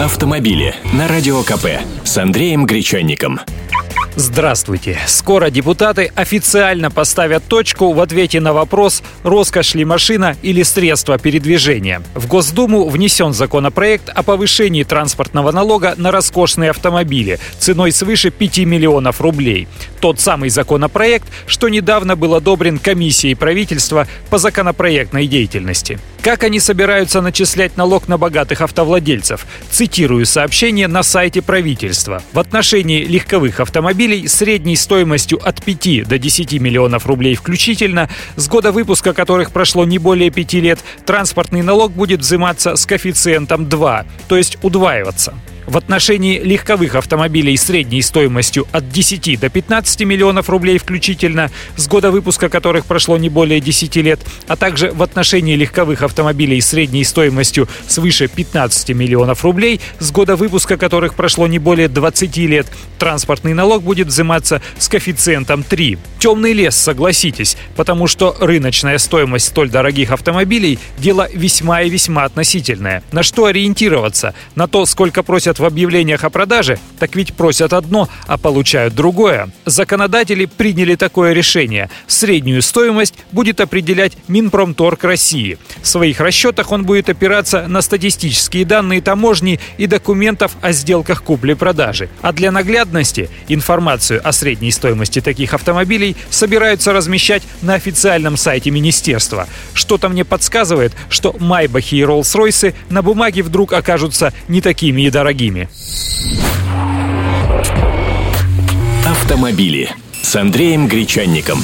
Автомобили на Радио КП с Андреем Гречанником. Здравствуйте. Скоро депутаты официально поставят точку в ответе на вопрос, роскошь ли машина или средство передвижения. В Госдуму внесен законопроект о повышении транспортного налога на роскошные автомобили ценой свыше 5 миллионов рублей. Тот самый законопроект, что недавно был одобрен комиссией правительства по законопроектной деятельности. Как они собираются начислять налог на богатых автовладельцев? Цитирую сообщение на сайте правительства. В отношении легковых автомобилей средней стоимостью от 5 до 10 миллионов рублей включительно, с года выпуска которых прошло не более 5 лет, транспортный налог будет взиматься с коэффициентом 2, то есть удваиваться. В отношении легковых автомобилей средней стоимостью от 10 до 15 миллионов рублей включительно, с года выпуска которых прошло не более 10 лет, а также в отношении легковых автомобилей средней стоимостью свыше 15 миллионов рублей, с года выпуска которых прошло не более 20 лет, транспортный налог будет взиматься с коэффициентом 3. Темный лес, согласитесь, потому что рыночная стоимость столь дорогих автомобилей – дело весьма и весьма относительное. На что ориентироваться? На то, сколько просят в объявлениях о продаже, так ведь просят одно, а получают другое. Законодатели приняли такое решение. Среднюю стоимость будет определять Минпромторг России. В своих расчетах он будет опираться на статистические данные таможни и документов о сделках купли-продажи. А для наглядности информацию о средней стоимости таких автомобилей собираются размещать на официальном сайте министерства. Что-то мне подсказывает, что Майбахи и Роллс-Ройсы на бумаге вдруг окажутся не такими и дорогими другими. Автомобили с Андреем Гречанником.